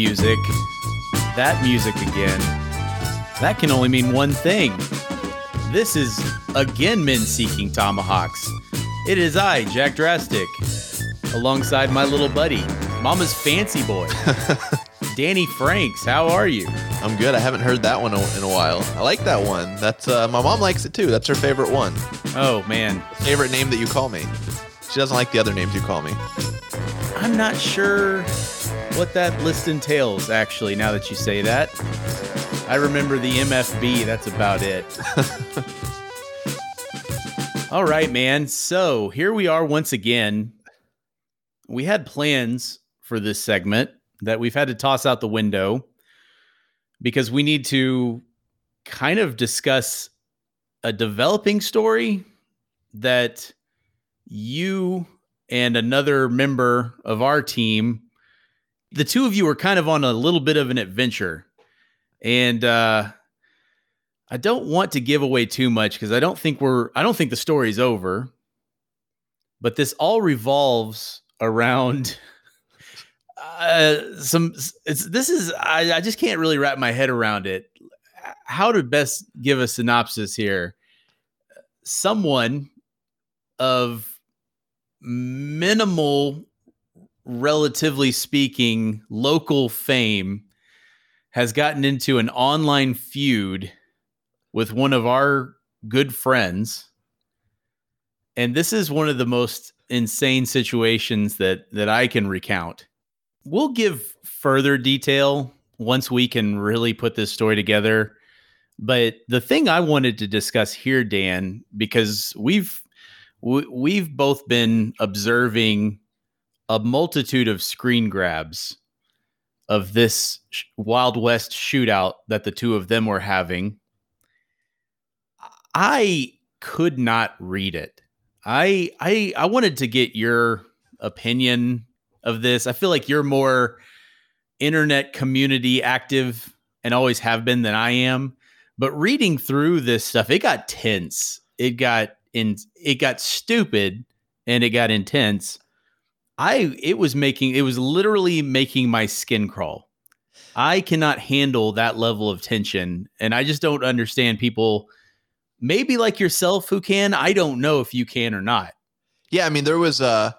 music, that music again, that can only mean one thing. This is again men seeking tomahawks. It is I, Jack Drastic, alongside my little buddy, Mama's fancy boy, Danny Franks. How are you? I'm good. I haven't heard that one in a while. I like that one. That's uh, my mom likes it too. That's her favorite one. Oh man, Favorite name that you call me. She doesn't like the other names you call me. I'm not sure what that list entails, actually, now that you say that. I remember the MFB, that's about it. All right, man. So here we are once again. We had plans for this segment that we've had to toss out the window because we need to kind of discuss a developing story that you and another member of our team, the two of you were kind of on a little bit of an adventure. And uh, I don't want to give away too much because I don't think we're, I don't think the story's over. But this all revolves around uh, some, this is, I, I just can't really wrap my head around it. How to best give a synopsis here. Someone of minimal, relatively speaking, local fame has gotten into an online feud with one of our good friends. And this is one of the most insane situations that that I can recount. We'll give further detail once we can really put this story together. But the thing I wanted to discuss here, Dan, because we've we've both been observing a multitude of screen grabs of this Wild West shootout that the two of them were having. I could not read it. I I I wanted to get your opinion of this. I feel like you're more internet community active and always have been than I am. But reading through this stuff, it got tense. It got in it got stupid and it got intense. I it was making it was literally making my skin crawl. I cannot handle that level of tension and I just don't understand people maybe like yourself who can. I don't know if you can or not. Yeah, I mean there was uh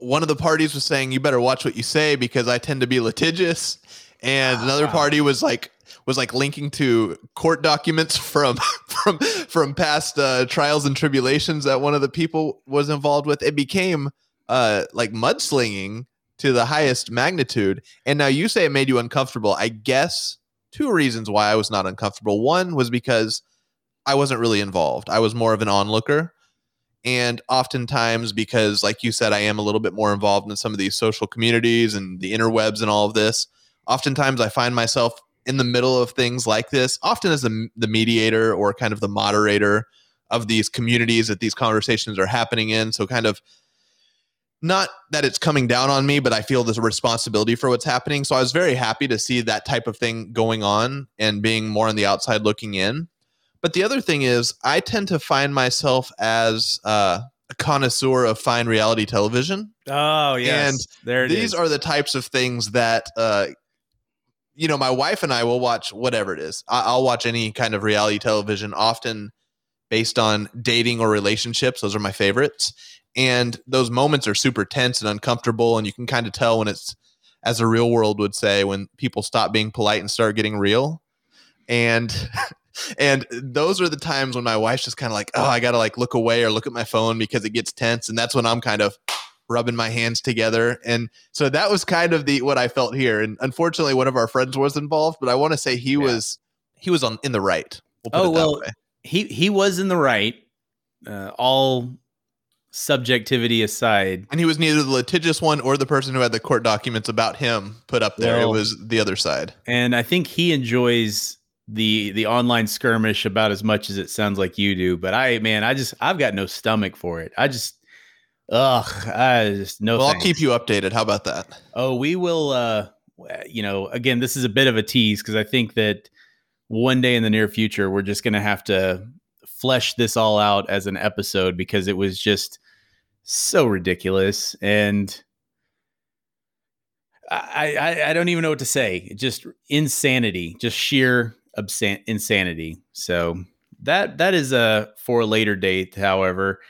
one of the parties was saying you better watch what you say because I tend to be litigious and another party was like was like linking to court documents from from from past uh, trials and tribulations that one of the people was involved with. It became uh, like mudslinging to the highest magnitude. And now you say it made you uncomfortable. I guess two reasons why I was not uncomfortable. One was because I wasn't really involved. I was more of an onlooker. And oftentimes, because like you said, I am a little bit more involved in some of these social communities and the interwebs and all of this. Oftentimes, I find myself in the middle of things like this, often as the, the mediator or kind of the moderator of these communities that these conversations are happening in. So, kind of not that it's coming down on me, but I feel there's a responsibility for what's happening. So, I was very happy to see that type of thing going on and being more on the outside looking in. But the other thing is, I tend to find myself as uh, a connoisseur of fine reality television. Oh, yes. And there these is. are the types of things that uh, you know, my wife and I will watch whatever it is. I'll watch any kind of reality television, often based on dating or relationships. Those are my favorites. And those moments are super tense and uncomfortable. And you can kind of tell when it's, as a real world would say, when people stop being polite and start getting real. And, and those are the times when my wife's just kind of like, oh, I got to like look away or look at my phone because it gets tense. And that's when I'm kind of, rubbing my hands together. And so that was kind of the what I felt here. And unfortunately, one of our friends was involved, but I want to say he yeah. was he was on in the right. We'll oh well, he he was in the right. Uh, all subjectivity aside, and he was neither the litigious one or the person who had the court documents about him put up there. Well, it was the other side. And I think he enjoys the the online skirmish about as much as it sounds like you do. But I man, I just I've got no stomach for it. I just Ugh, I just no. Well, thanks. I'll keep you updated. How about that? Oh, we will. uh You know, again, this is a bit of a tease because I think that one day in the near future, we're just going to have to flesh this all out as an episode because it was just so ridiculous and I, I, I don't even know what to say. Just insanity, just sheer obscen- insanity. So that that is a for a later date. However,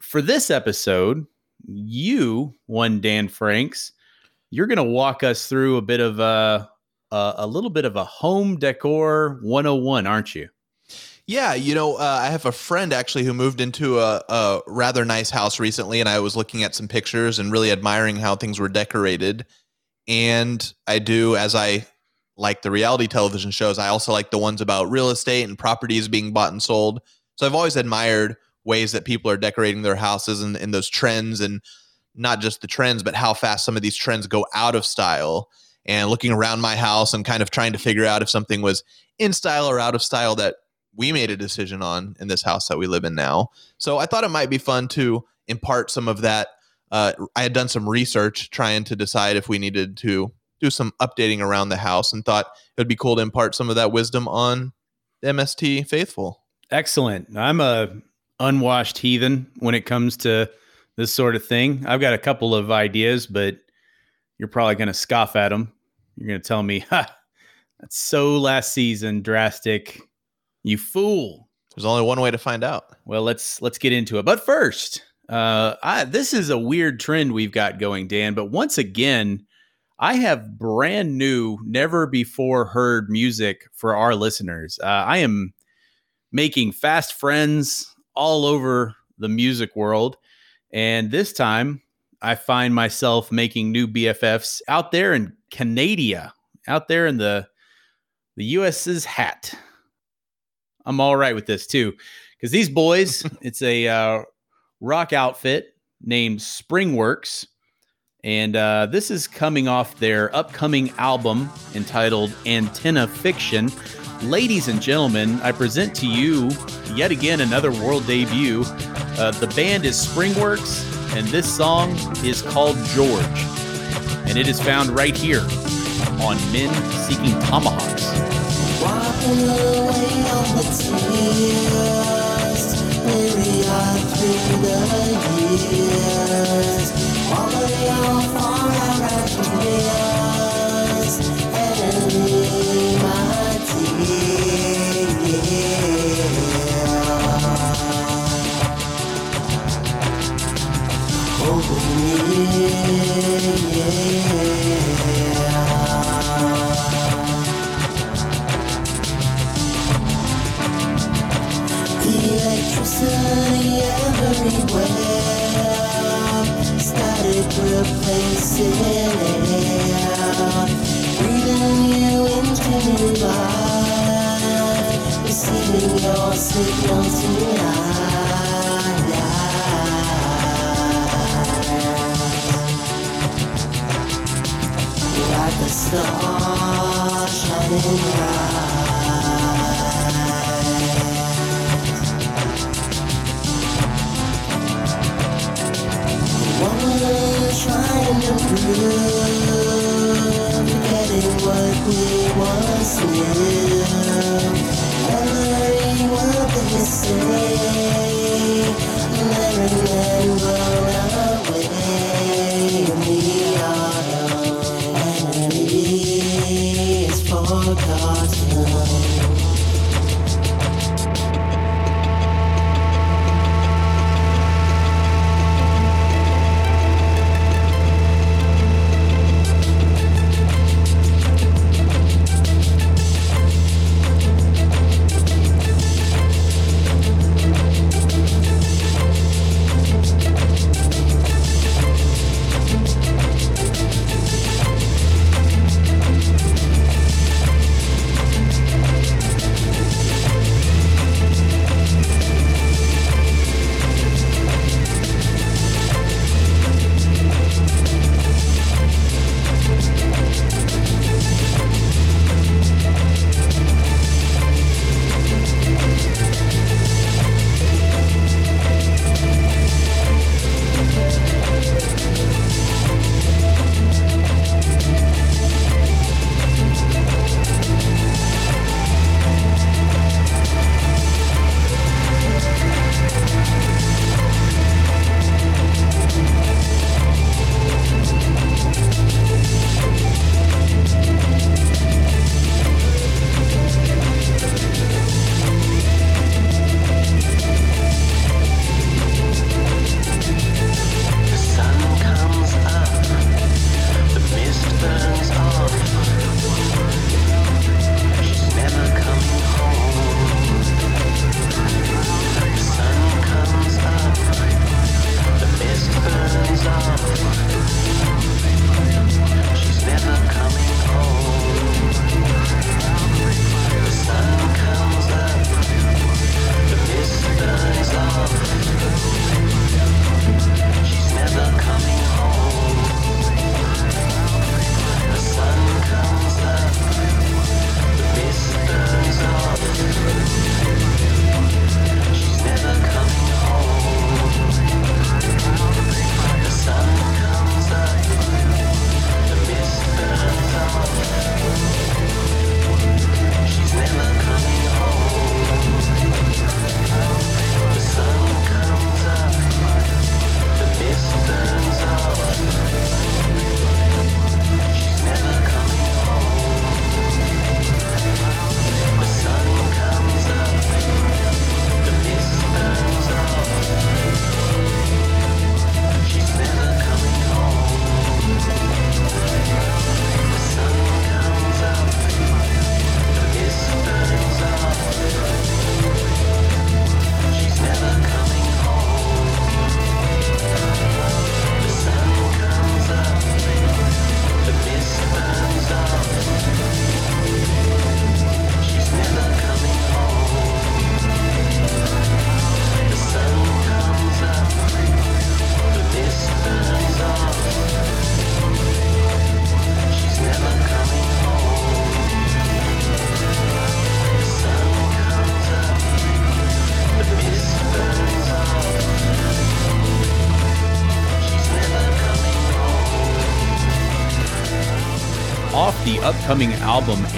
for this episode, you one Dan Franks, you're going to walk us through a bit of a, a a little bit of a home decor 101, aren't you? Yeah, you know, uh, I have a friend actually who moved into a, a rather nice house recently, and I was looking at some pictures and really admiring how things were decorated. And I do, as I like the reality television shows, I also like the ones about real estate and properties being bought and sold. So I've always admired ways that people are decorating their houses and, and those trends, and not just the trends, but how fast some of these trends go out of style. And looking around my house and kind of trying to figure out if something was in style or out of style that we made a decision on in this house that we live in now. So I thought it might be fun to impart some of that. Uh, I had done some research trying to decide if we needed to do some updating around the house and thought it would be cool to impart some of that wisdom on MST faithful. Excellent. I'm a unwashed heathen when it comes to this sort of thing. I've got a couple of ideas, but you're probably going to scoff at them. You're going to tell me, "Ha, that's so last season drastic." You fool. There's only one way to find out. Well, let's let's get into it. But first, uh, I, this is a weird trend we've got going, Dan. But once again, I have brand new, never before heard music for our listeners. Uh, I am making fast friends all over the music world, and this time I find myself making new BFFs out there in Canada, out there in the the US's hat. I'm all right with this too, because these boys, it's a uh, rock outfit named Springworks, and uh, this is coming off their upcoming album entitled Antenna Fiction. Ladies and gentlemen, I present to you yet again another world debut. Uh, the band is Springworks, and this song is called George, and it is found right here on Men Seeking Tomahawks. Weary are the years. Everywhere, static replacing air, breathing you into new life, receiving your tonight. Like a star shining bright. Trying to prove getting what we once knew. Every word that you say, never men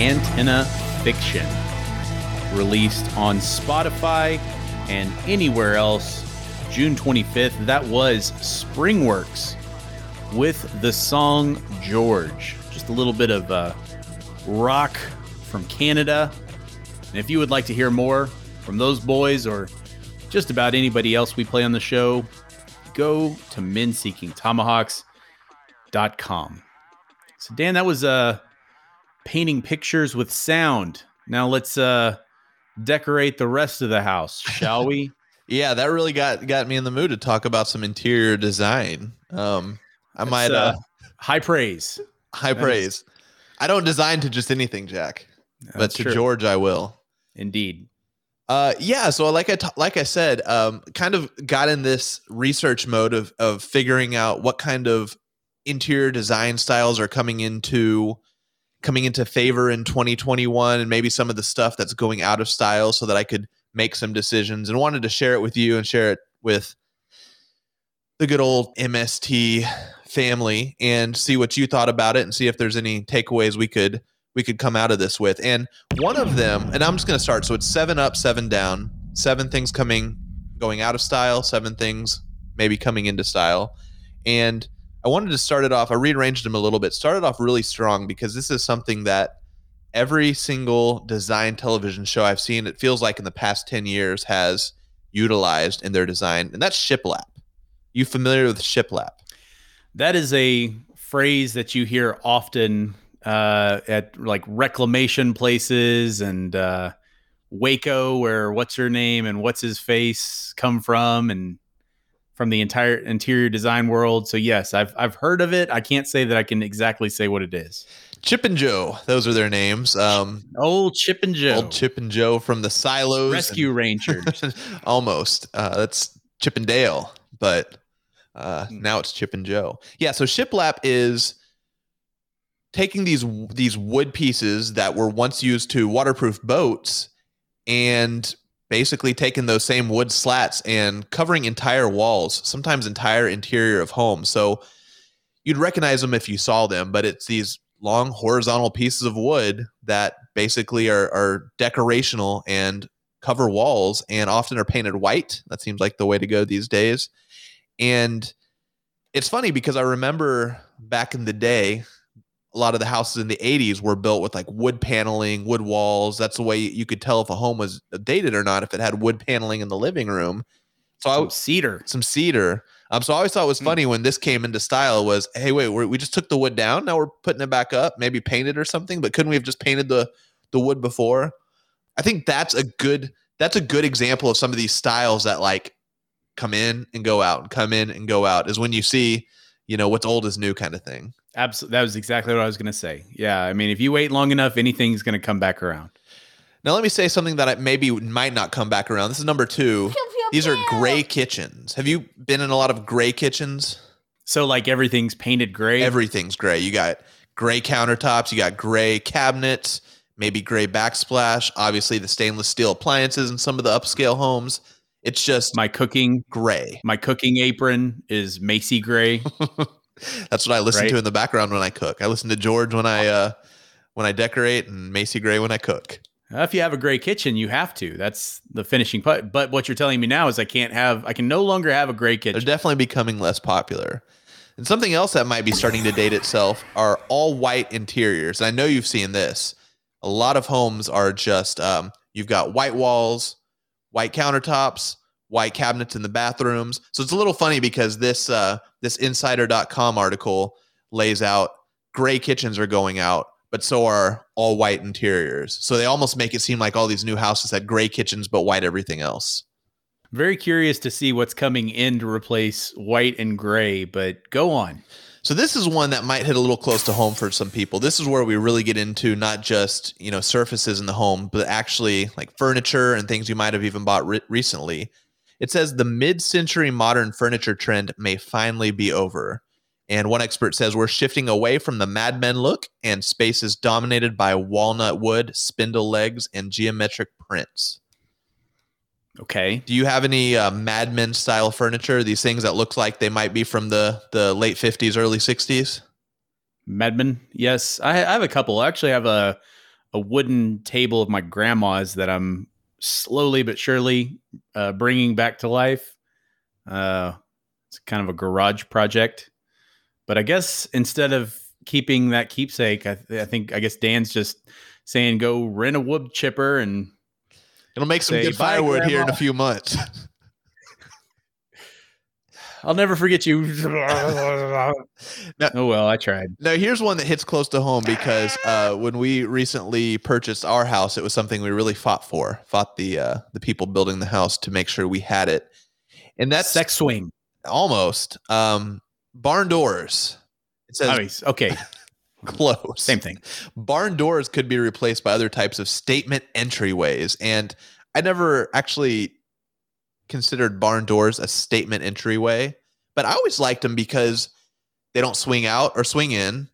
Antenna Fiction, released on Spotify and anywhere else June 25th. That was Springworks with the song George. Just a little bit of uh, rock from Canada. And if you would like to hear more from those boys or just about anybody else we play on the show, go to menseekingtomahawks.com. So Dan, that was uh painting pictures with sound. Now let's uh decorate the rest of the house, shall we? Yeah, that really got got me in the mood to talk about some interior design. Um, I That's, might uh, uh, high praise. high that praise. I don't design to just anything, Jack, but That's to true. George I will. Indeed. Uh, yeah. So like I t- like I said, um, kind of got in this research mode of of figuring out what kind of interior design styles are coming into coming into favor in 2021, and maybe some of the stuff that's going out of style, so that I could make some decisions. And wanted to share it with you and share it with the good old MST family and see what you thought about it and see if there's any takeaways we could we could come out of this with. And one of them, and I'm just going to start. So it's seven up, seven down, seven things coming, going out of style, seven things maybe coming into style. And I wanted to start it off. I rearranged them a little bit, started off really strong because this is something that every single design television show I've seen, it feels like in the past 10 years, has utilized in their design. And that's shiplap. You familiar with shiplap? That is a phrase that you hear often uh, at like reclamation places and uh, Waco, where what's her name and what's his face come from, and from the entire interior design world. So yes, I've I've heard of it. I can't say that I can exactly say what it is. Chip and Joe, those are their names. Um, Old Chip and Joe, Old Chip and Joe from the silos. Rescue Rangers. almost. Uh, that's Chip and Dale, but uh, Hmm. now it's Chip and Joe. Yeah. So shiplap is taking these these wood pieces that were once used to waterproof boats and basically taking those same wood slats and covering entire walls, sometimes entire interior of homes. So you'd recognize them if you saw them, but it's these long horizontal pieces of wood that basically are, are decorational and cover walls and often are painted white. That seems like the way to go these days. And it's funny because I remember back in the day, a lot of the houses in the 80s were built with like wood paneling, wood walls. That's the way you could tell if a home was dated or not if it had wood paneling in the living room. So I Some cedar. some cedar. Um, so I always thought it was Hmm. funny when this came into style was, hey, wait, we're, we just took the wood down. Now we're putting it back up, maybe painted or something. But couldn't we have just painted the the wood before? I think that's a good that's a good example of some of these styles that like come in and go out, and come in and go out. Is when you see, you know, what's old is new kind of thing. Absolutely. That was exactly what I was going to say. Yeah. I mean, if you wait long enough, anything's going to come back around. Now let me say something that I maybe might not come back around. This is number two. These are gray kitchens. Have you been in a lot of gray kitchens? So, like, everything's painted gray. Everything's gray. You got gray countertops, you got gray cabinets, maybe gray backsplash, obviously the stainless steel appliances in some of the upscale homes. It's just my cooking, gray. my cooking apron is Macy gray. That's what I listen Right. to in the background when I cook. I listen to George when I uh when I decorate and Macy Gray when I cook. If you have a gray kitchen, you have to. That's the finishing part. But what you're telling me now is I can't have, I can no longer have a gray kitchen. They're definitely becoming less popular. And something else that might be starting to date itself are all white interiors. And I know you've seen this. A lot of homes are just um, you've got white walls, white countertops, white cabinets in the bathrooms. So it's a little funny because this uh, this insider.com article lays out gray kitchens are going out, but so are all white interiors. So they almost make it seem like all these new houses had gray kitchens but white everything else. Very curious to see what's coming in to replace white and gray, but go on. So this is one that might hit a little close to home for some people. This is where we really get into not just you know surfaces in the home, but actually like furniture and things you might have even bought re- recently. It says the mid-century modern furniture trend may finally be over, and one expert says we're shifting away from the Mad Men look and spaces dominated by walnut wood, spindle legs, and geometric prints. Okay. Do you have any uh, Mad Men style furniture? These things that look like they might be from the the late fifties, early sixties. Mad Men. Yes, I, I have a couple. I actually have a a wooden table of my grandma's that I'm slowly but surely uh, bringing back to life. Uh, it's kind of a garage project, but I guess instead of keeping that keepsake, I, I think I guess Dan's just saying go rent a wood chipper and It'll make some Say, good firewood here in a few months. I'll never forget you. Oh well, I tried. Now, here's one that hits close to home because uh, when we recently purchased our house, it was something we really fought for. Fought the uh, the people building the house to make sure we had it, and that's sex swing. almost um, barn doors. It says Oh, okay, close. same thing. barn doors could be replaced by other types of statement entryways. And I never actually considered barn doors a statement entryway, but I always liked them because they don't swing out or swing in.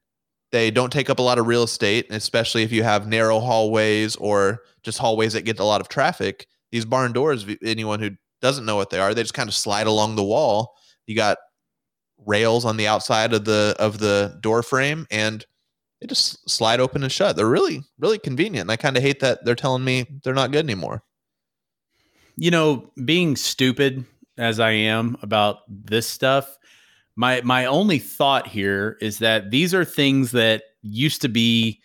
They don't take up a lot of real estate, especially if you have narrow hallways or just hallways that get a lot of traffic. These barn doors, anyone who doesn't know what they are, they just kind of slide along the wall. You got rails on the outside of the of the door frame and they just slide open and shut. They're really, really convenient. And I kind of hate that they're telling me they're not good anymore. You know, being stupid as I am about this stuff, my my only thought here is that these are things that used to be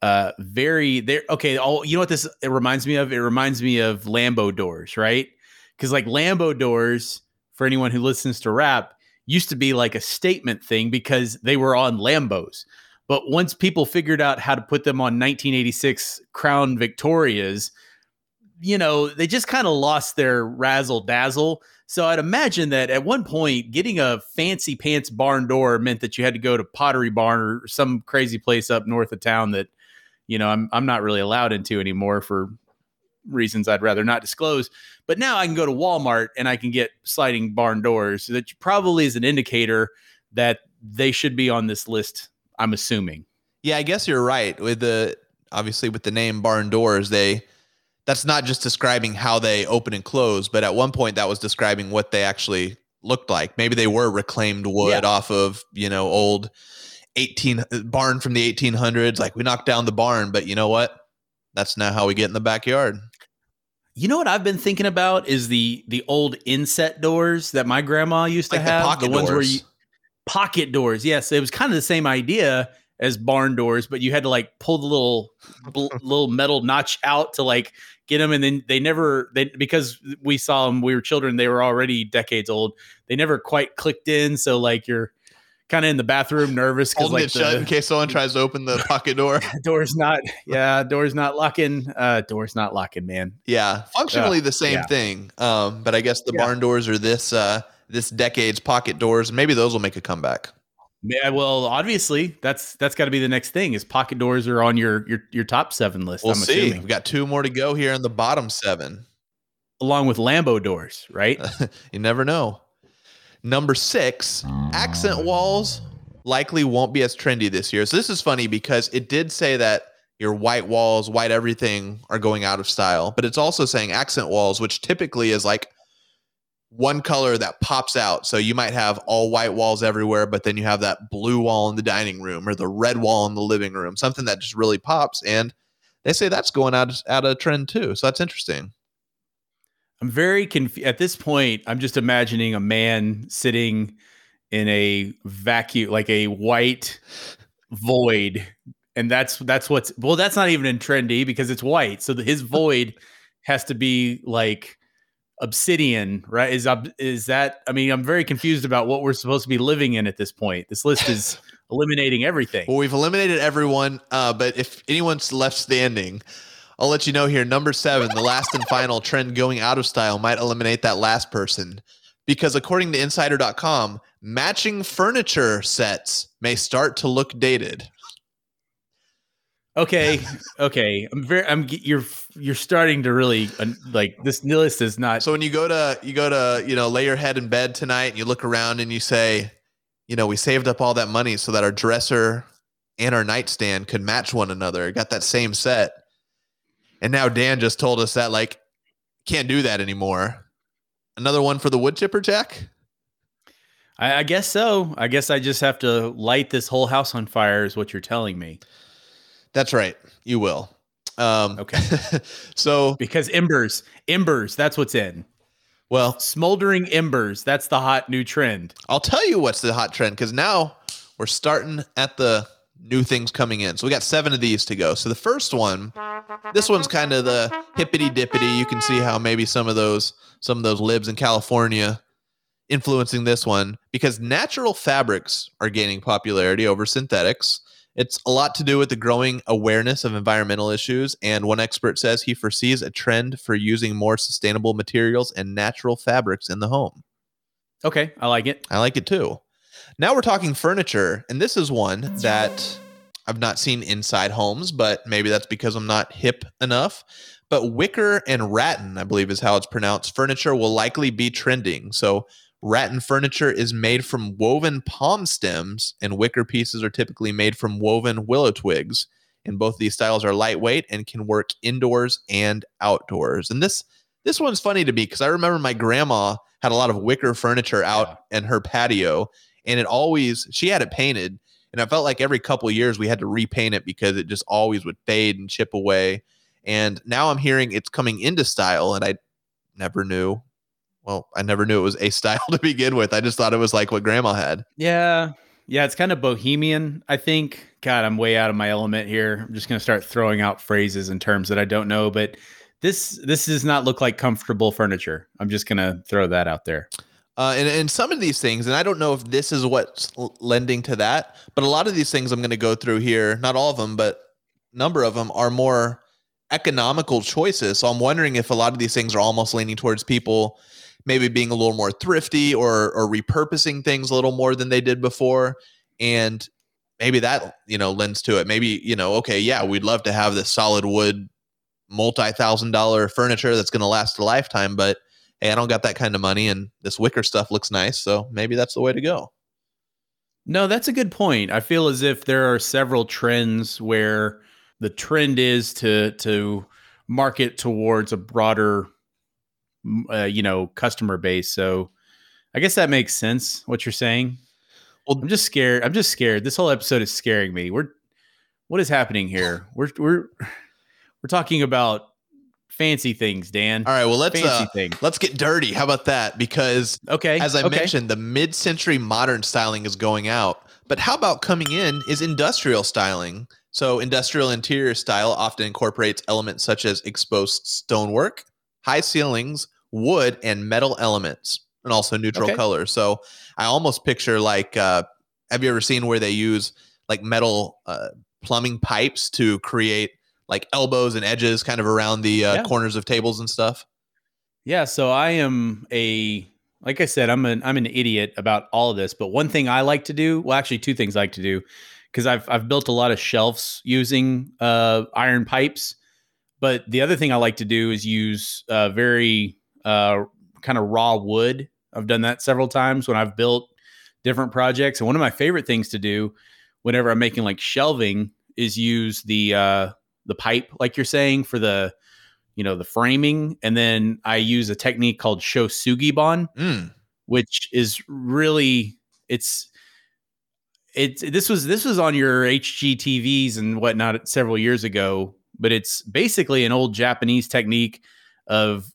uh very there okay oh you know what this it reminds me of? It reminds me of lambo doors right? Because like lambo doors for anyone who listens to rap used to be like a statement thing because they were on lambos. But once people figured out how to put them on 1986 crown victorias you know, they just kind of lost their razzle dazzle. So I'd imagine that at one point, getting a fancy pants barn door meant that you had to go to Pottery Barn or some crazy place up north of town that, you know, I'm I'm not really allowed into anymore for reasons I'd rather not disclose. But now I can go to Walmart and I can get sliding barn doors. So that probably is an indicator that they should be on this list. I'm assuming. Yeah, I guess you're right. With the obviously with the name barn doors, they that's not just describing how they open and close, but at one point that was describing what they actually looked like. Maybe they were reclaimed wood Yeah. off of, you know, old 18 barn from the 1800s. Like we knocked down the barn, but you know what? That's not how we get in the backyard. You know what I've been thinking about is the the old inset doors that my grandma used to Like the have. pocket ones where you pocket doors. Yes, it was kind of the same idea as barn doors, but you had to like pull the little bl- little metal notch out to like get them, and then they never they because we saw them. We were children; they were already decades old. They never quite clicked in, so like you're kind of in the bathroom, nervous because Holding like it shut in case someone tries to open the pocket door. door's not yeah, door's not locking. Uh, door's not locking, man. Yeah, functionally the same yeah. thing. Um, but I guess the Yeah. barn doors are this uh this decade's pocket doors. Maybe those will make a comeback. Yeah, well, obviously that's that's got to be the next thing. Is pocket doors are on your your your top seven list? We'll I'm see. assuming, We've got two more to go here in the bottom seven. along with Lambo doors, right? You never know. Number six, accent walls likely won't be as trendy this year. So this is funny because it did say that your white walls, white everything are going out of style, but it's also saying accent walls, which typically is like one color that pops out. So you might have all white walls everywhere, but then you have that blue wall in the dining room or the red wall in the living room, something that just really pops. And they say that's going out out of trend too. So that's interesting. I'm very confused at this point. I'm just imagining a man sitting in a vacuum, like a white void, and that's that's what's well. That's not even in trendy because it's white. So his void has to be like obsidian, right? Is is that? I mean, I'm very confused about what we're supposed to be living in at this point. This list is eliminating everything. Well, we've eliminated everyone, uh, but if anyone's left standing, I'll let you know here. Number seven, the last and final trend going out of style might eliminate that last person. Because according to insider.com, matching furniture sets may start to look dated. Okay, okay. I'm very. I'm. You're. You're starting to really uh, like this list is not. So when you go to you go to, you know, lay your head in bed tonight and you look around and you say, you know, we saved up all that money so that our dresser and our nightstand could match one another. Got that same set. And now Dan just told us that like can't do that anymore. Another one for the wood chipper, Jack? I, I guess so. I guess I just have to light this whole house on fire, is what you're telling me. That's right. You will. Um, Okay. so, Because embers, embers, that's what's in. well, Smoldering embers, that's the hot new trend. I'll tell you what's the hot trend because now we're starting at the new things coming in. So we got seven of these to go. So the first one, this one's kind of the hippity dippity. You can see how maybe some of those some of those libs in California influencing this one because natural fabrics are gaining popularity over synthetics. It's a lot to do with the growing awareness of environmental issues, and one expert says he foresees a trend for using more sustainable materials and natural fabrics in the home. Okay, I like it. I like it too. Now we're talking furniture, and this is one that I've not seen inside homes, but maybe that's because I'm not hip enough. But wicker and rattan, I believe is how it's pronounced, furniture will likely be trending. So rattan furniture is made from woven palm stems, and wicker pieces are typically made from woven willow twigs. And both these styles are lightweight and can work indoors and outdoors. And this this one's funny to me because I remember my grandma had a lot of wicker furniture out in her patio, and it always she had it painted, and I felt like every couple of years we had to repaint it because it just always would fade and chip away. And now I'm hearing it's coming into style, and I never knew. Well, I never knew it was a style to begin with. I just thought it was like what grandma had. Yeah. Yeah, it's kind of bohemian, I think. God, I'm way out of my element here. I'm just going to start throwing out phrases and terms that I don't know, but this this does not look like comfortable furniture. I'm just going to throw that out there. Uh, and, and some of these things, and I don't know if this is what's lending to that, but a lot of these things I'm going to go through here, not all of them, but a number of them are more economical choices. So I'm wondering if a lot of these things are almost leaning towards people maybe being a little more thrifty or or repurposing things a little more than they did before. And maybe that, you know, lends to it. Maybe, you know, okay, yeah, we'd love to have this solid wood multi-thousand dollar furniture that's going to last a lifetime, but hey, I don't got that kind of money and this wicker stuff looks nice, so maybe that's the way to go. No, that's a good point. I feel as if there are several trends where the trend is to to market towards a broader uh, you know, customer base. So I guess that makes sense what you're saying. Well- I'm just scared. I'm just scared. This whole episode is scaring me. We're what is happening here? We're we're we're talking about fancy things, Dan. All right, well let's fancy uh, let's get dirty. How about that? Because Okay. as I okay. mentioned, the mid-century modern styling is going out. But how about coming in is industrial styling? So industrial interior style often incorporates elements such as exposed stonework, high ceilings, wood, and metal elements, and also neutral Okay. colors. So I almost picture like, uh, have you ever seen where they use like metal uh, plumbing pipes to create like elbows and edges kind of around the uh, Yeah. corners of tables and stuff? Yeah, so I am a like I said, I'm an I'm an idiot about all of this, but one thing I like to do, well actually two things I like to do because I've I've built a lot of shelves using uh iron pipes, but the other thing I like to do is use uh very uh kind of raw wood. I've done that several times when I've built different projects and one of my favorite things to do whenever I'm making like shelving is use the uh the pipe like you're saying for the you know the framing and then i use a technique called shou sugi ban Mm. which is really it's it's this was this was on your hgtvs and whatnot several years ago but it's basically an old japanese technique of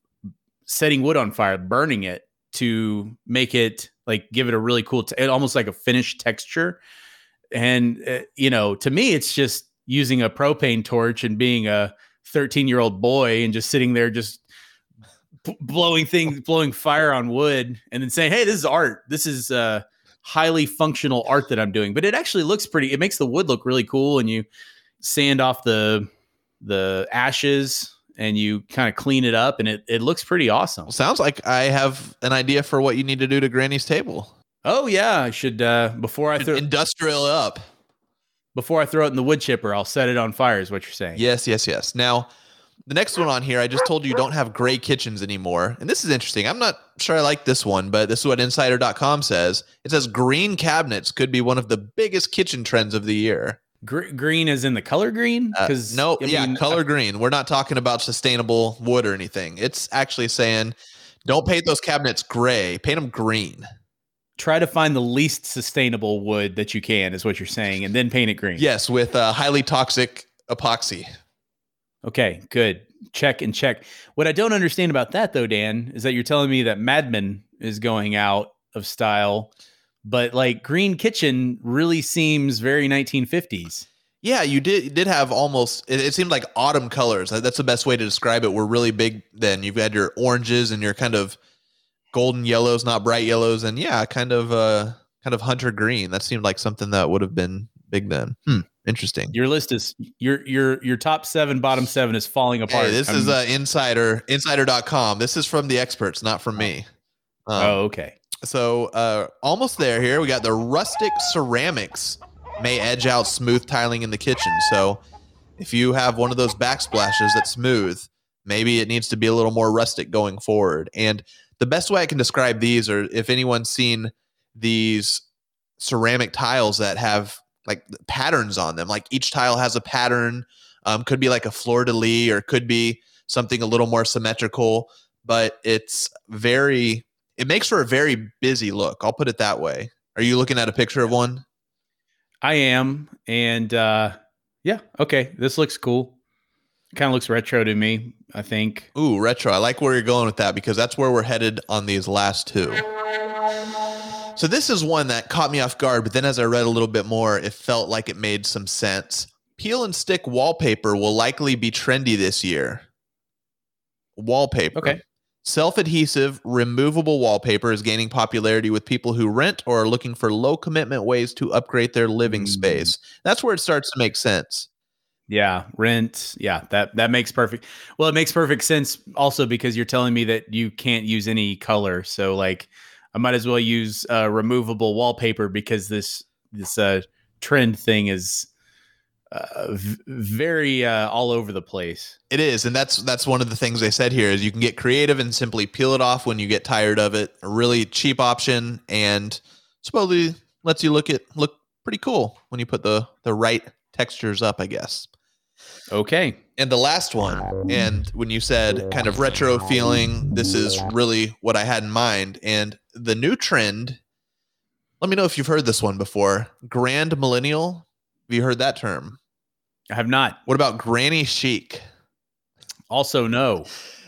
setting wood on fire burning it to make it like give it a really cool t- almost like a finished texture. And uh, you know to me it's just using a propane torch and being a 13 year old boy and just sitting there just b- blowing things blowing fire on wood and then saying hey this is art. This is uh highly functional art that i'm doing. But it actually looks pretty it makes the wood look really cool and you sand off the the ashes and you kind of clean it up and it, it looks pretty awesome sounds like I have an idea for what you need to do to Granny's table. oh yeah i should uh before i throw Industrial up. before i throw it in the wood chipper i'll set it on fire is what you're saying Yes, yes, yes. Now, the next one on here, I just told you you don't have gray kitchens anymore. And this is interesting. I'm not sure I like this one, but this is what insider.com says. It says green cabinets could be one of the biggest kitchen trends of the year. Gr- green is in the color green Uh, because no, yeah, color green. We're not talking about sustainable wood or anything. It's actually saying don't paint those cabinets gray, paint them green. try to find the least sustainable wood that you can, is what you're saying, and then paint it green. Yes, with uh, highly toxic epoxy. Okay, good. Check and check. What I don't understand about that though, Dan, is that you're telling me that Mad Men is going out of style, but like Green Kitchen really seems very 1950s. Yeah, you did you did have almost it, it seemed like autumn colors. That's the best way to describe it. Were really big then. You've had your oranges and your kind of golden yellows, not bright yellows, and yeah, kind of uh kind of hunter green. That seemed like something that would have been big then. Hmm, interesting. Your list is your your your top seven, bottom seven is falling apart. Hey, this I'm- is uh, insider insider.com. This is from the experts, not from me. Um, oh, okay. So uh, almost there here. We got the rustic ceramics may edge out smooth tiling in the kitchen. So if you have one of those backsplashes that's smooth, maybe it needs to be a little more rustic going forward. And the best way I can describe these are if anyone's seen these ceramic tiles that have like patterns on them, like each tile has a pattern, um, could be like a fleur de lis or could be something a little more symmetrical, but it's very it makes for a very busy look. I'll put it that way. Are you looking at a picture of one? I am, and uh yeah, okay. This looks cool. Kind of looks retro to me. I think. Ooh, retro. I like where you're going with that because that's where we're headed on these last two. So this is one that caught me off guard, but then as I read a little bit more, it felt like it made some sense. Peel and stick wallpaper will likely be trendy this year. Wallpaper. Okay. Self adhesive, removable wallpaper is gaining popularity with people who rent or are looking for low commitment ways to upgrade their living Mm. space. That's where it starts to make sense. Yeah, rent. Yeah, that that makes perfect. Well, it makes perfect sense also because you're telling me that you can't use any color. So like I might as well use uh removable wallpaper because this this uh trend thing is uh, very uh, all over the place. It is, and that's that's one of the things they said here is you can get creative and simply peel it off when you get tired of it. A really cheap option, and supposedly lets you look at look pretty cool when you put the the right textures up, I guess. Okay. And the last one, and when you said kind of retro feeling, this is really what I had in mind. And the new trend, let me know if you've heard this one before. Grand millennial. Have you heard that term? I have not. What about granny chic? Also no.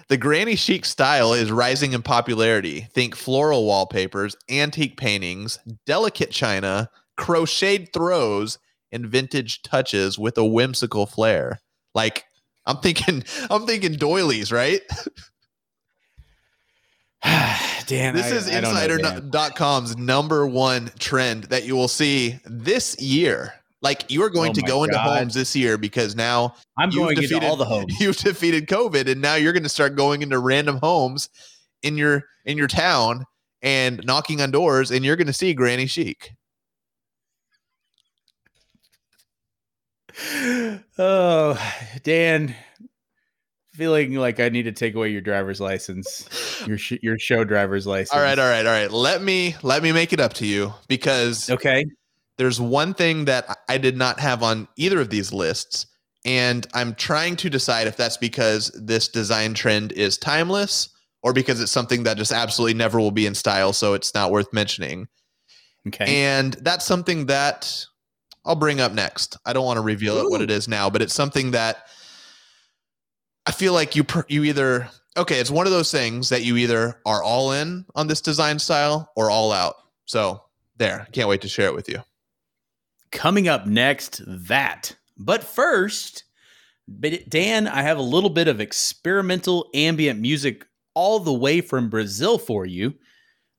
The granny chic style is rising in popularity. Think floral wallpapers, antique paintings, delicate china, crocheted throws, and vintage touches with a whimsical flair. Like I'm thinking, I'm thinking doilies, right? Dan, this I- is insider.com's number one trend that you will see this year. Like you are going Oh to go into homes this year because now I'm you've going into defeated- all the homes. you've defeated COVID, and now you're going to start going into random homes in your in your town and knocking on doors, and you're going to see Granny Chic. oh, Dan, feeling like I need to take away your driver's license, your sh- your show driver's license. All right, all right, all right. Let me let me make it up to you because Okay. There's one thing that I did not have on either of these lists, and I'm trying to decide if that's because this design trend is timeless or because it's something that just absolutely never will be in style, so it's not worth mentioning. Okay. And that's something that I'll bring up next. I don't want to reveal it what it is now, but it's something that I feel like you per, you either okay, it's one of those things that you either are all in on this design style or all out. So there, can't wait to share it with you. Coming up next, that. But first, Dan, I have a little bit of experimental ambient music all the way from Brazil for you.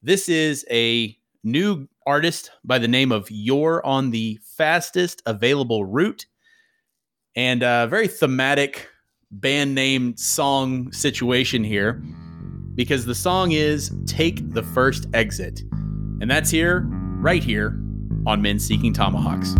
This is a new artist by the name of You're on the fastest available route and a very thematic band name song situation here because the song is Take the First Exit. And that's here, right here on Men Seeking Tomahawks.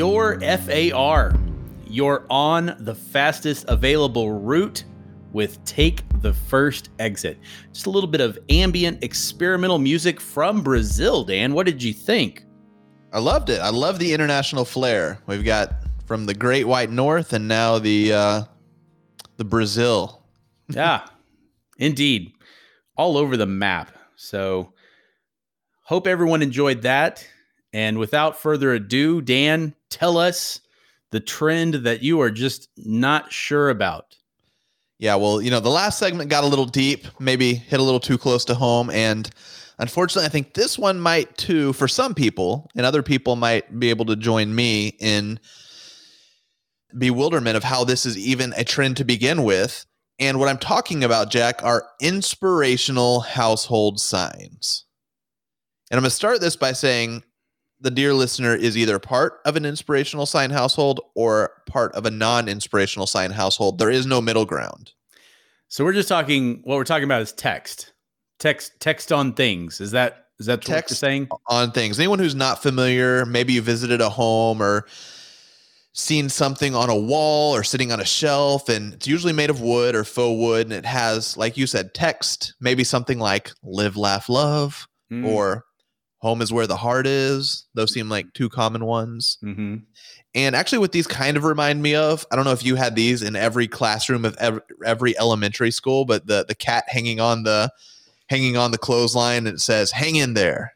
Your FAR. You're on the fastest available route with Take the First Exit. Just a little bit of ambient experimental music from Brazil, Dan. What did you think? I loved it. I love the international flair. We've got from the Great White North and now the uh, the Brazil. yeah, indeed. All over the map. So hope everyone enjoyed that. And without further ado, Dan, tell us the trend that you are just not sure about. Yeah, well, you know, the last segment got a little deep, maybe hit a little too close to home. And unfortunately, I think this one might too for some people, and other people might be able to join me in bewilderment of how this is even a trend to begin with. And what I'm talking about, Jack, are inspirational household signs. And I'm going to start this by saying the dear listener is either part of an inspirational sign household or part of a non inspirational sign household. There is no middle ground. So we're just talking what we're talking about is text. Text text on things. Is that is that what you're Text saying? on things. Anyone who's not familiar, maybe you visited a home or seen something on a wall or sitting on a shelf, and it's usually made of wood or faux wood, and it has, like you said, text, maybe something like live, laugh, love, Mm. or home is where the heart is. Those seem like two common ones. Mhm. And actually, what these kind of remind me of, I don't know if you had these in every classroom of every, every elementary school, but the the cat hanging on the hanging on the clothesline and it says "Hang in there."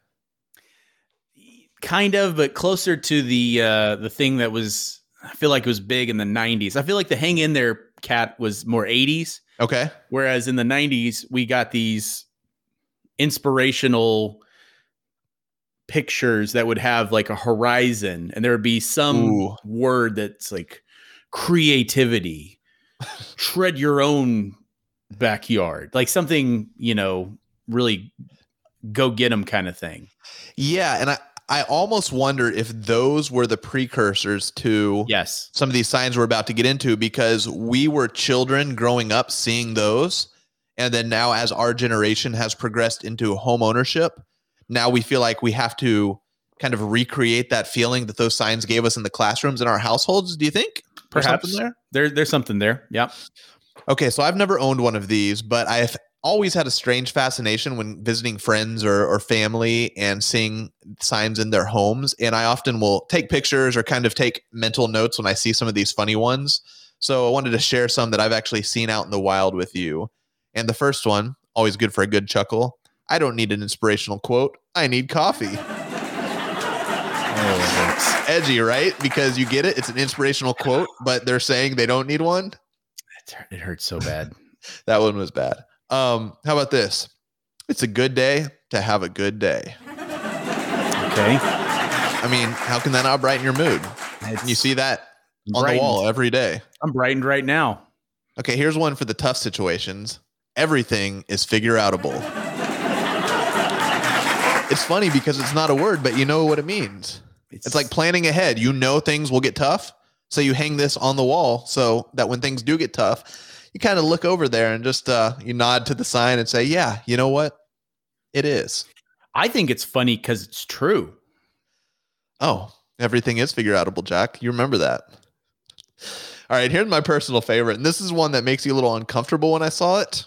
kind of, but closer to the uh the thing that was I feel like it was big in the 90s. I feel like the hang in there cat was more 80s, Okay. whereas in the 90s we got these inspirational pictures that would have like a horizon and there would be some Ooh. word that's like creativity. tread your own backyard. Like something, you know, really go get them kind of thing. Yeah, and I I almost wonder if those were the precursors to Yes. some of these signs we're about to get into because we were children growing up seeing those and then now as our generation has progressed into home ownership, now we feel like we have to kind of recreate that feeling that those signs gave us in the classrooms in our households. Do you think? There's Perhaps something there? there there's something there. Yep. Okay, so I've never owned one of these, but I've always had a strange fascination when visiting friends or, or family and seeing signs in their homes. And I often will take pictures or kind of take mental notes when I see some of these funny ones. So I wanted to share some that I've actually seen out in the wild with you. And the first one, always good for a good chuckle. I don't need an inspirational quote. I need coffee. Oh, Edgy, right? Because you get it. It's an inspirational quote, but they're saying they don't need one. it, it hurts so bad. That one was bad. Um, how about this? It's a good day to have a good day. Okay. I mean, how can that not brighten your mood? And you see that on Brightened. the wall every day. I'm brightened right now. Okay, here's one for the tough situations. Everything is figure outable. It's funny because it's not a word, but you know what it means. It's like planning ahead. You know things will get tough. So you hang this on the wall so that when things do get tough, you kind of look over there and just uh, you nod to the sign and say, Yeah, you know what? It is. I think it's funny because it's true. Oh, everything is figure outable, Jack. You remember that. All right, here's my personal favorite. And this is one that makes you a little uncomfortable when I saw it.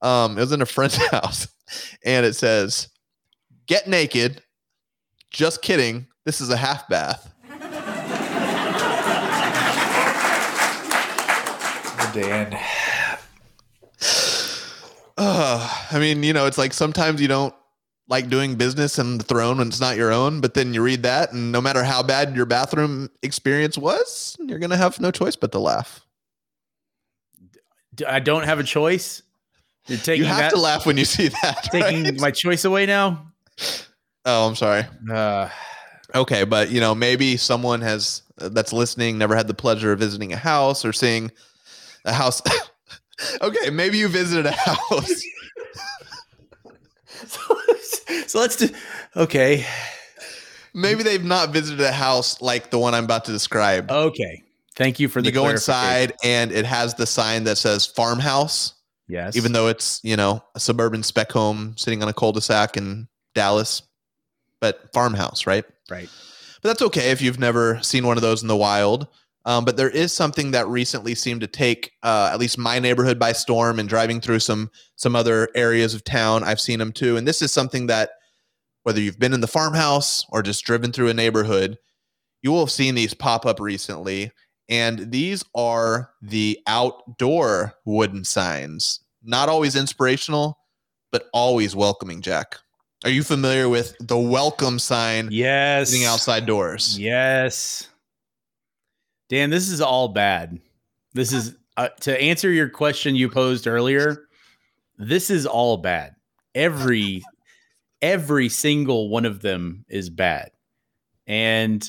Um, it was in a friend's house, and it says, Get naked. Just kidding. This is a half bath. Dan. Uh, I mean, you know, it's like sometimes you don't like doing business in the throne when it's not your own, but then you read that, and no matter how bad your bathroom experience was, you're going to have no choice but to laugh. I don't have a choice. You're taking You have that, to laugh when you see that. taking right? my choice away now. Oh, I'm sorry. Uh, Okay, but you know, maybe someone has uh, that's listening never had the pleasure of visiting a house or seeing a house. okay, maybe you visited a house. so let's do. Okay. maybe they've not visited a house like the one I'm about to describe. Okay. Thank you for the you go inside and it has the sign that says farmhouse, Yes. even though it's you know a suburban spec home sitting on a cul-de-sac in Dallas, but farmhouse, right? right. but that's okay if you've never seen one of those in the wild. Um, but there is something that recently seemed to take uh, at least my neighborhood by storm and driving through some some other areas of town i've seen them too and this is something that whether you've been in the farmhouse or just driven through a neighborhood you will have seen these pop up recently and these are the outdoor wooden signs not always inspirational but always welcoming jack are you familiar with the welcome sign Yes. sitting outside doors Yes. Dan, this is all bad. This is uh, to answer your question you posed earlier. This is all bad. Every every single one of them is bad. And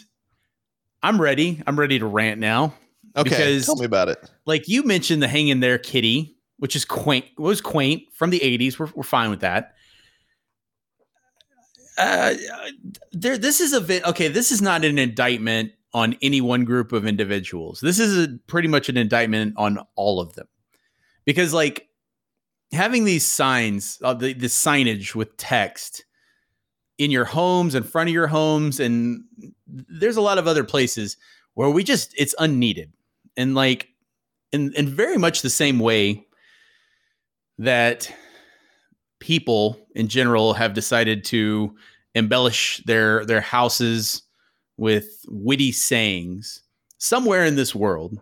I'm ready. I'm ready to rant now. okay Because- tell me about it Like you mentioned the hang in there kitty, which is quaint, was quaint from the 80s. We're, we're fine with that. Uh, there, this is a bit okay. This is not an indictment on any one group of individuals. This is a, pretty much an indictment on all of them, because like having these signs, uh, the, the signage with text in your homes, in front of your homes, and there's a lot of other places where we just it's unneeded, and like in in very much the same way that people in general have decided to embellish their their houses with witty sayings. Somewhere in this world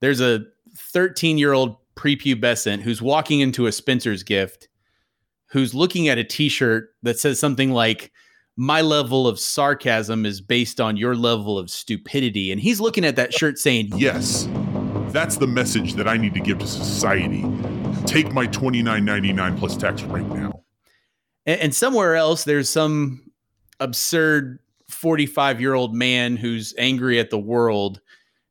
there's a 13 year old prepubescent who's walking into a spencer's gift who's looking at a t-shirt that says something like my level of sarcasm is based on your level of stupidity. And he's looking at that shirt saying Yes, that's the message that I need to give to society. Take my $29.99 plus tax right now. And, and somewhere else, there's some absurd 45 year old man who's angry at the world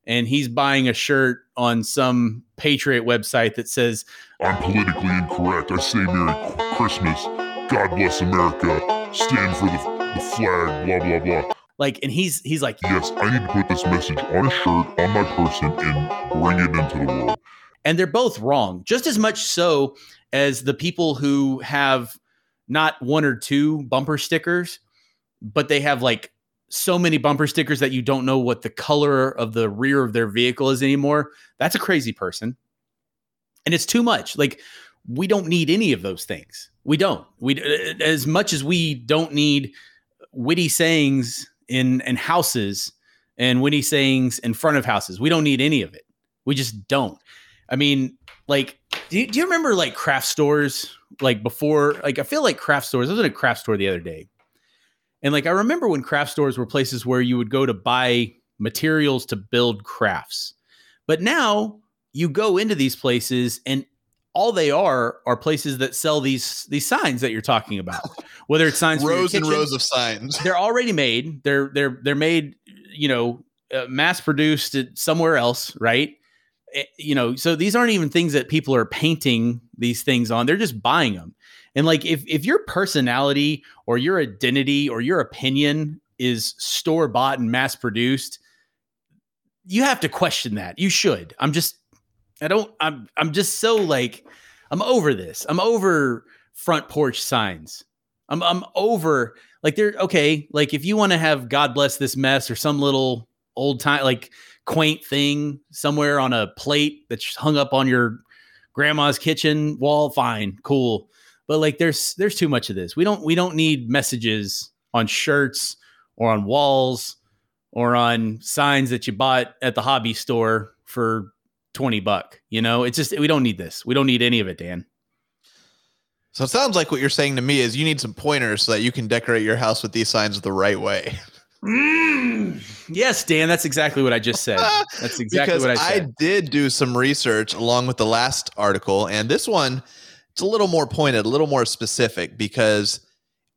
and he's buying a shirt on some Patriot website that says, I'm politically incorrect. I say Merry Christmas. God bless America. Stand for the, the flag. Blah, blah, blah. Like, and he's, he's like, Yes, I need to put this message on a shirt, on my person, and bring it into the world. and they're both wrong, just as much so as the people who have not one or two bumper stickers, but they have like so many bumper stickers that you don't know what the color of the rear of their vehicle is anymore. That's a crazy person. And it's too much. Like we don't need any of those things. We don't. We uh, as much as we don't need witty sayings in in houses and when witty sayings in front of houses. We don't need any of it. We just don't. I mean, like, do you, do you remember like craft stores? Like before, like I feel like craft stores. I was in a craft store the other day, and like I remember when craft stores were places where you would go to buy materials to build crafts. But now you go into these places and all they are are places that sell these these signs that you're talking about. Whether it's signs rows and rows of signs they're already made. They're they're they're made, you know, uh, mass produced somewhere else, right? Eh, you know, so these aren't even things that people are painting these things on. They're just buying them. And like if if your personality or your identity or your opinion is store bought and mass produced, you have to question that. You should. I'm just I don't I'm I'm just so like I'm over this. I'm over front porch signs. I'm I'm over like they're okay, like if you want to have God bless this mess or some little old time like quaint thing somewhere on a plate that's hung up on your grandma's kitchen wall, fine, cool. But like there's there's too much of this. We don't we don't need messages on shirts or on walls or on signs that you bought at the hobby store for 20 buck. You know, it's just we don't need this. We don't need any of it, Dan. So it sounds like what you're saying to me is you need some pointers so that you can decorate your house with these signs the right way. Mm. Yes, Dan, that's exactly what I just said. That's exactly because what I said. I, did do some research along with the last article, and this one it's a little more pointed, a little more specific. Because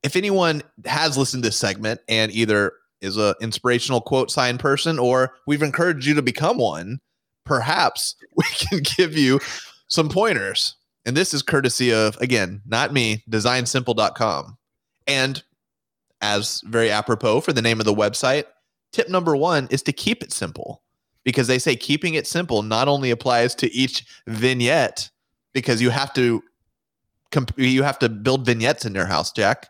if anyone has listened to this segment and either is a inspirational quote sign person or we've encouraged you to become one, perhaps we can give you some pointers. And this is courtesy of again, not me, designsimple.com. And as very apropos for the name of the website, tip number one is to keep it simple because they say keeping it simple not only applies to each vignette because you have to comp- you have to build vignettes in your house, Jack,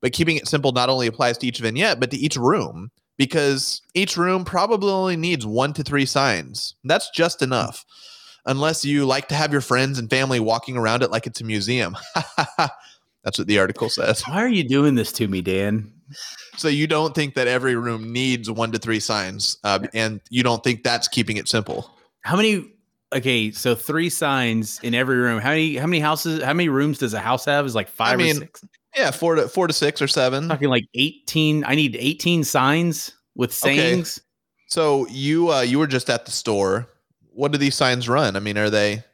but But keeping it simple not only applies to each vignette, but to each room because each room probably only needs one to three signs. That's just enough. Unless you like to have your friends and family walking around it like it's a museum. That's what the article says. Why are you doing this to me, Dan? So you don't think that every room needs one to three signs, uh, and you don't think that's keeping it simple. How many? Okay, so three signs in every room. How many? How many houses? How many rooms does a house have? Is like five mean, or six. Yeah, four to four to six or seven. talking like eighteen. I need eighteen signs with sayings. Okay. So you uh, you were just at the store. What do these signs run? I mean, are they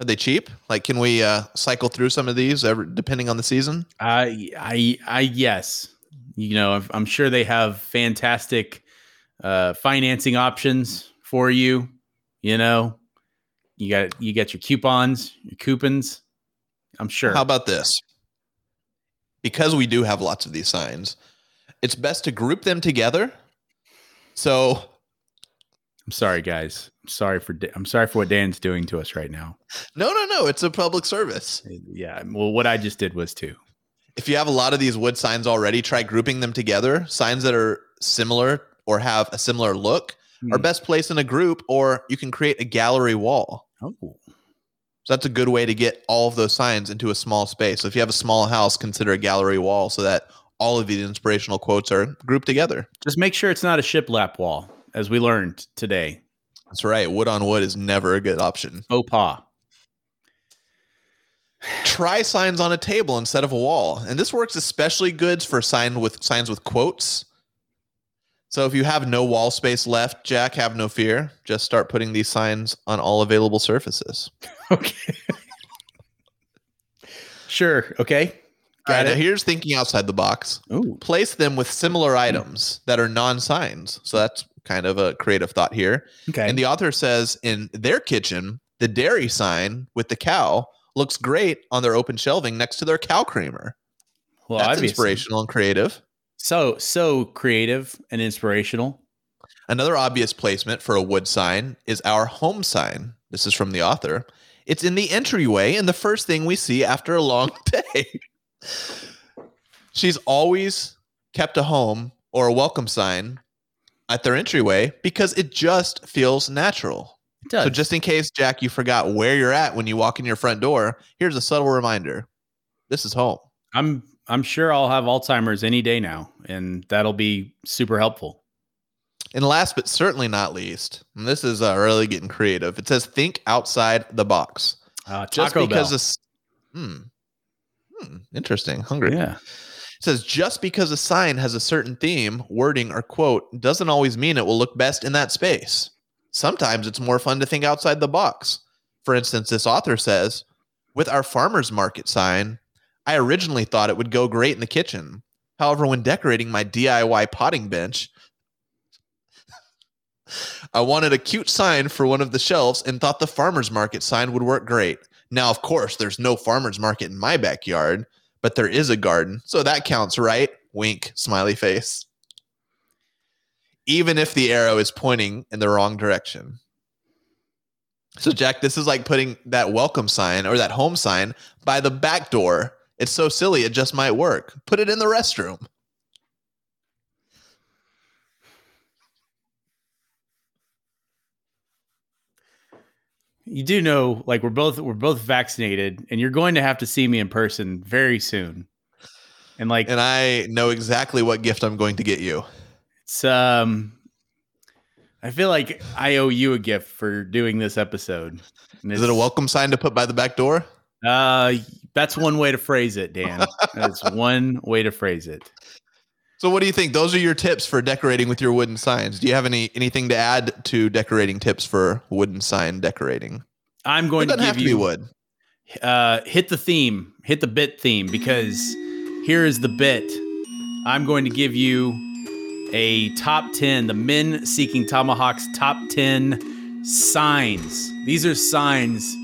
are they cheap? Like, can we uh, cycle through some of these, ever, depending on the season? I, I, I, yes. You know, I'm, I'm sure they have fantastic uh, financing options for you. You know, you got you got your coupons, your coupons. I'm sure. How about this? Because we do have lots of these signs, it's best to group them together. So I'm sorry, guys. I'm sorry for I'm sorry for what Dan's doing to us right now. no, no, no. It's a public service. Yeah. Well, what I just did was too. If you have a lot of these wood signs already, try grouping them together. Signs that are similar or have a similar look are Hmm. best placed in a group, or you can create a gallery wall. Oh, So that's a good way to get all of those signs into a small space. So if you have a small house, consider a gallery wall so that all of these inspirational quotes are grouped together. just make sure it's not a shiplap wall, as we learned today. That's right. Wood on wood is never a good option. Opa. Try signs on a table instead of a wall. And this works especially good for sign with signs with quotes. So if you have no wall space left, Jack, have no fear. Just start putting these signs on all available surfaces. Okay. sure. Okay. All right, Got now it. here's thinking outside the box. Ooh. place them with similar hmm. items that are non-signs. So that's kind of a creative thought here. Okay. And the author says in their kitchen, the dairy sign with the cow looks great on their open shelving next to their cow creamer. well, that's obviously. inspirational and creative. So so creative and inspirational. Another obvious placement for a wood sign is our home sign. This is from the author. It's in the entryway and the first thing we see after a long day. She's always kept a home or a welcome sign at their entryway because it just feels natural. It does. So, just in case, Jack, you forgot where you're at when you walk in your front door, here's a subtle reminder this is home. I'm I'm sure I'll have Alzheimer's any day now, and that'll be super helpful. And last but certainly not least, and this is uh, really getting creative, it says think outside the box. Uh, just because Bell. this hmm, hmm interesting hungry yeah. it says just because a sign has a certain theme wording or quote doesn't always mean it will look best in that space sometimes it's more fun to think outside the box for instance this author says with our farmers market sign i originally thought it would go great in the kitchen however when decorating my diy potting bench I wanted a cute sign for one of the shelves and thought the farmer's market sign would work great. Now, of course, there's no farmer's market in my backyard, but there is a garden. So that counts, right? Wink, smiley face. Even if the arrow is pointing in the wrong direction. So, Jack, this is like putting that welcome sign or that home sign by the back door. It's so silly, it just might work. Put it in the restroom. You do know, like we're both we're both vaccinated, and you're going to have to see me in person very soon. And like And I know exactly what gift I'm going to get you. it's um, I feel like I owe you a gift for doing this episode. Is it a welcome sign to put by the back door? Uh, that's one way to phrase it, Dan. That's one way to phrase it. So what do you think? Those are your tips for decorating with your wooden signs. Do you have any anything to add to decorating tips for wooden sign decorating? I'm going to give have to you wood. uh, hit the theme, hit the bit theme, because here is the bit. I'm going to give you a top 10, the Men Seeking Tomahawks top 10 signs. These are signs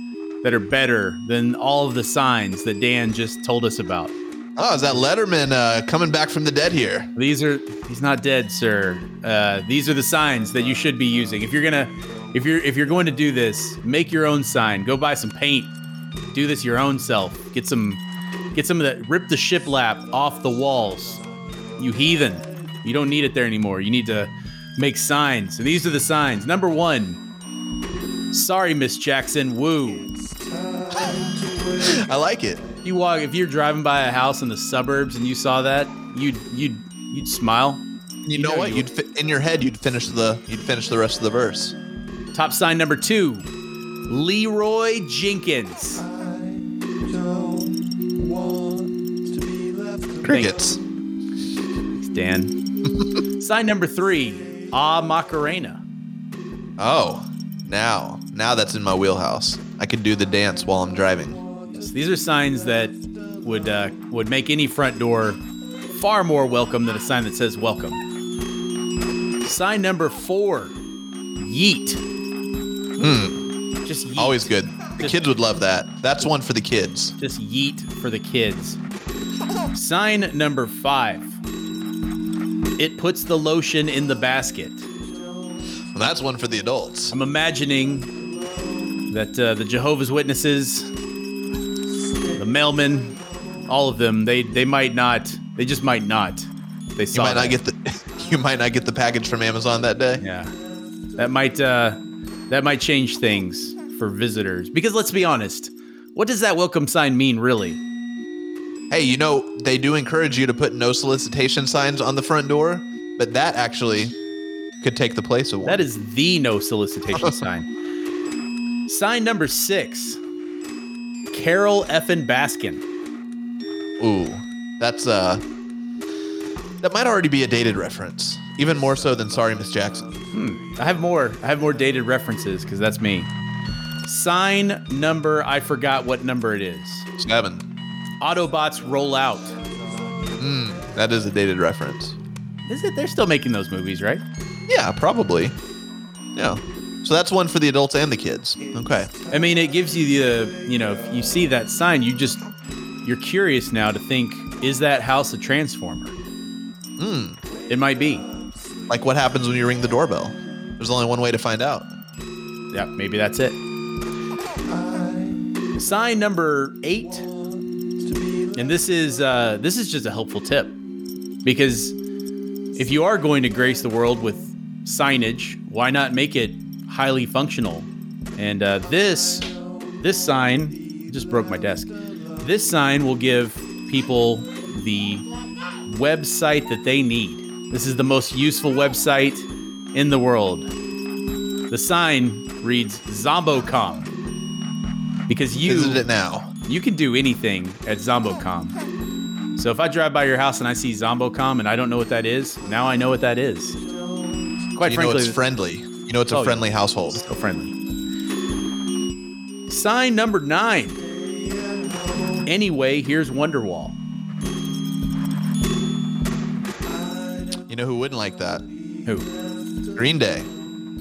that are better than all of the signs that Dan just told us about. Oh, is that Letterman uh, coming back from the dead here? These are he's not dead, sir. Uh, these are the signs that you should be using. If you're gonna if you're if you're going to do this, make your own sign. Go buy some paint. Do this your own self. Get some Get some of that. Rip the shiplap off the walls. You heathen. You don't need it there anymore. You need to make signs. And these are the signs. Number one. Sorry, Miss Jackson. Woo. I like it. You walk if you're driving by a house in the suburbs and you saw that, you'd you'd you'd smile. You, know, know what? you- You'd fi- in your head you'd finish the you'd finish the rest of the verse. Top sign number two. Leeroy Jenkins. Crickets. Thanks, Dan. sign number three. Ah Macarena. Oh, now now that's in my wheelhouse. I can do the dance while I'm driving. Yes, these are signs that would uh, would make any front door far more welcome than a sign that says welcome. Sign number four. Yeet. Just yeet. Always good. The kids would love that. That's one for the kids. Just yeet for the kids. Sign number five. It puts the lotion in the basket. And that's one for the adults. I'm imagining that uh, the Jehovah's Witnesses, the mailmen, all of them, they they might not, they just might not. They You might that. not get the you might not get the package from Amazon that day. Yeah, that might uh, that might change things for visitors. Because let's be honest, what does that welcome sign mean, really? Hey, you know, they do encourage you to put no solicitation signs on the front door, but that actually could take the place of one. That is the no solicitation sign. Sign number six. Carole Effin Baskin. Ooh, that's uh that might already be a dated reference. Even more so than Sorry Miss Jackson. I have more. I have more dated references because that's me. Sign number. I forgot what number it is. Seven. Autobots roll out. That is a dated reference. Is it? They're still making those movies, right? Yeah, probably. Yeah. So that's one for the adults and the kids. Okay. I mean, it gives you the. You know, if you see that sign, you just you're curious now to think: Is that house a transformer? Hmm. It might be. Like what happens when you ring the doorbell? There's only one way to find out. Yeah, maybe that's it. Sign number eight, and this is uh, this is just a helpful tip because if you are going to grace the world with signage, why not make it highly functional? And uh, this this sign just broke my desk. This sign will give people the website that they need. This is the most useful website in the world. The sign reads Zombo.com because you Visit it now. you can do anything at Zombo.com. So if I drive by your house and I see Zombo.com and I don't know what that is, now I know what that is. Quite you know frankly, it's friendly. You know it's a Oh, yeah. friendly household. so friendly. Sign number nine. Anyway, here's Wonderwall. You know who wouldn't like that? Who? Green Day.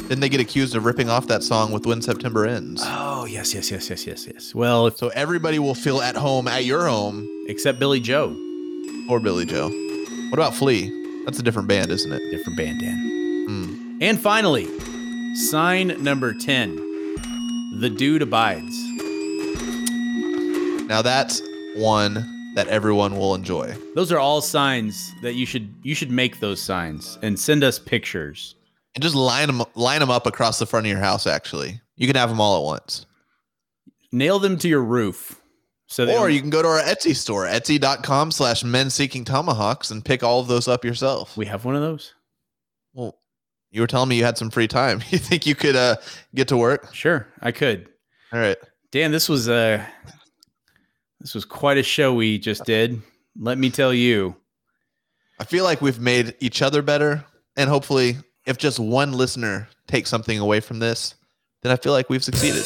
Didn't they get accused of ripping off that song with When September Ends? Oh yes, yes, yes, yes, yes, yes. Well, if, So everybody will feel at home at your home except Billy Joe, or Billy Joe. What about Flea? That's a different band, isn't it? different band, Dan. Hmm. And finally, sign number ten. The dude abides. Now that's one that everyone will enjoy. Those are all signs that you should you should make those signs and send us pictures. And just line them line them up across the front of your house. Actually, you can have them all at once. Nail them to your roof. So Or you can go to our Etsy store, etsy.com slash men seeking tomahawks, and pick all of those up yourself. we have one of those. You were telling me you had some free time. You think you could uh, get to work? Sure, I could. All right. Dan, this was uh this was quite a show we just did. Let me tell you. I feel like we've made each other better. And hopefully, if just one listener takes something away from this, then I feel like we've succeeded.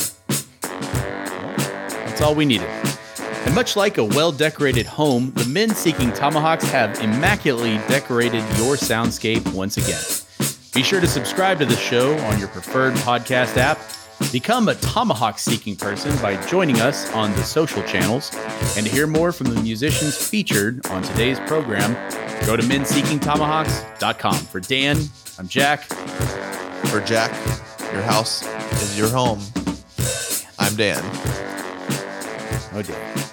That's all we needed. And much like a well decorated home, the men seeking tomahawks have immaculately decorated your soundscape once again. Be sure to subscribe to the show on your preferred podcast app. Become a tomahawk seeking person by joining us on the social channels. And to hear more from the musicians featured on today's program, go to menseekingtomahawks.com. For Dan, I'm Jack. For Jack, your house is your home. I'm Dan. Oh, Dan.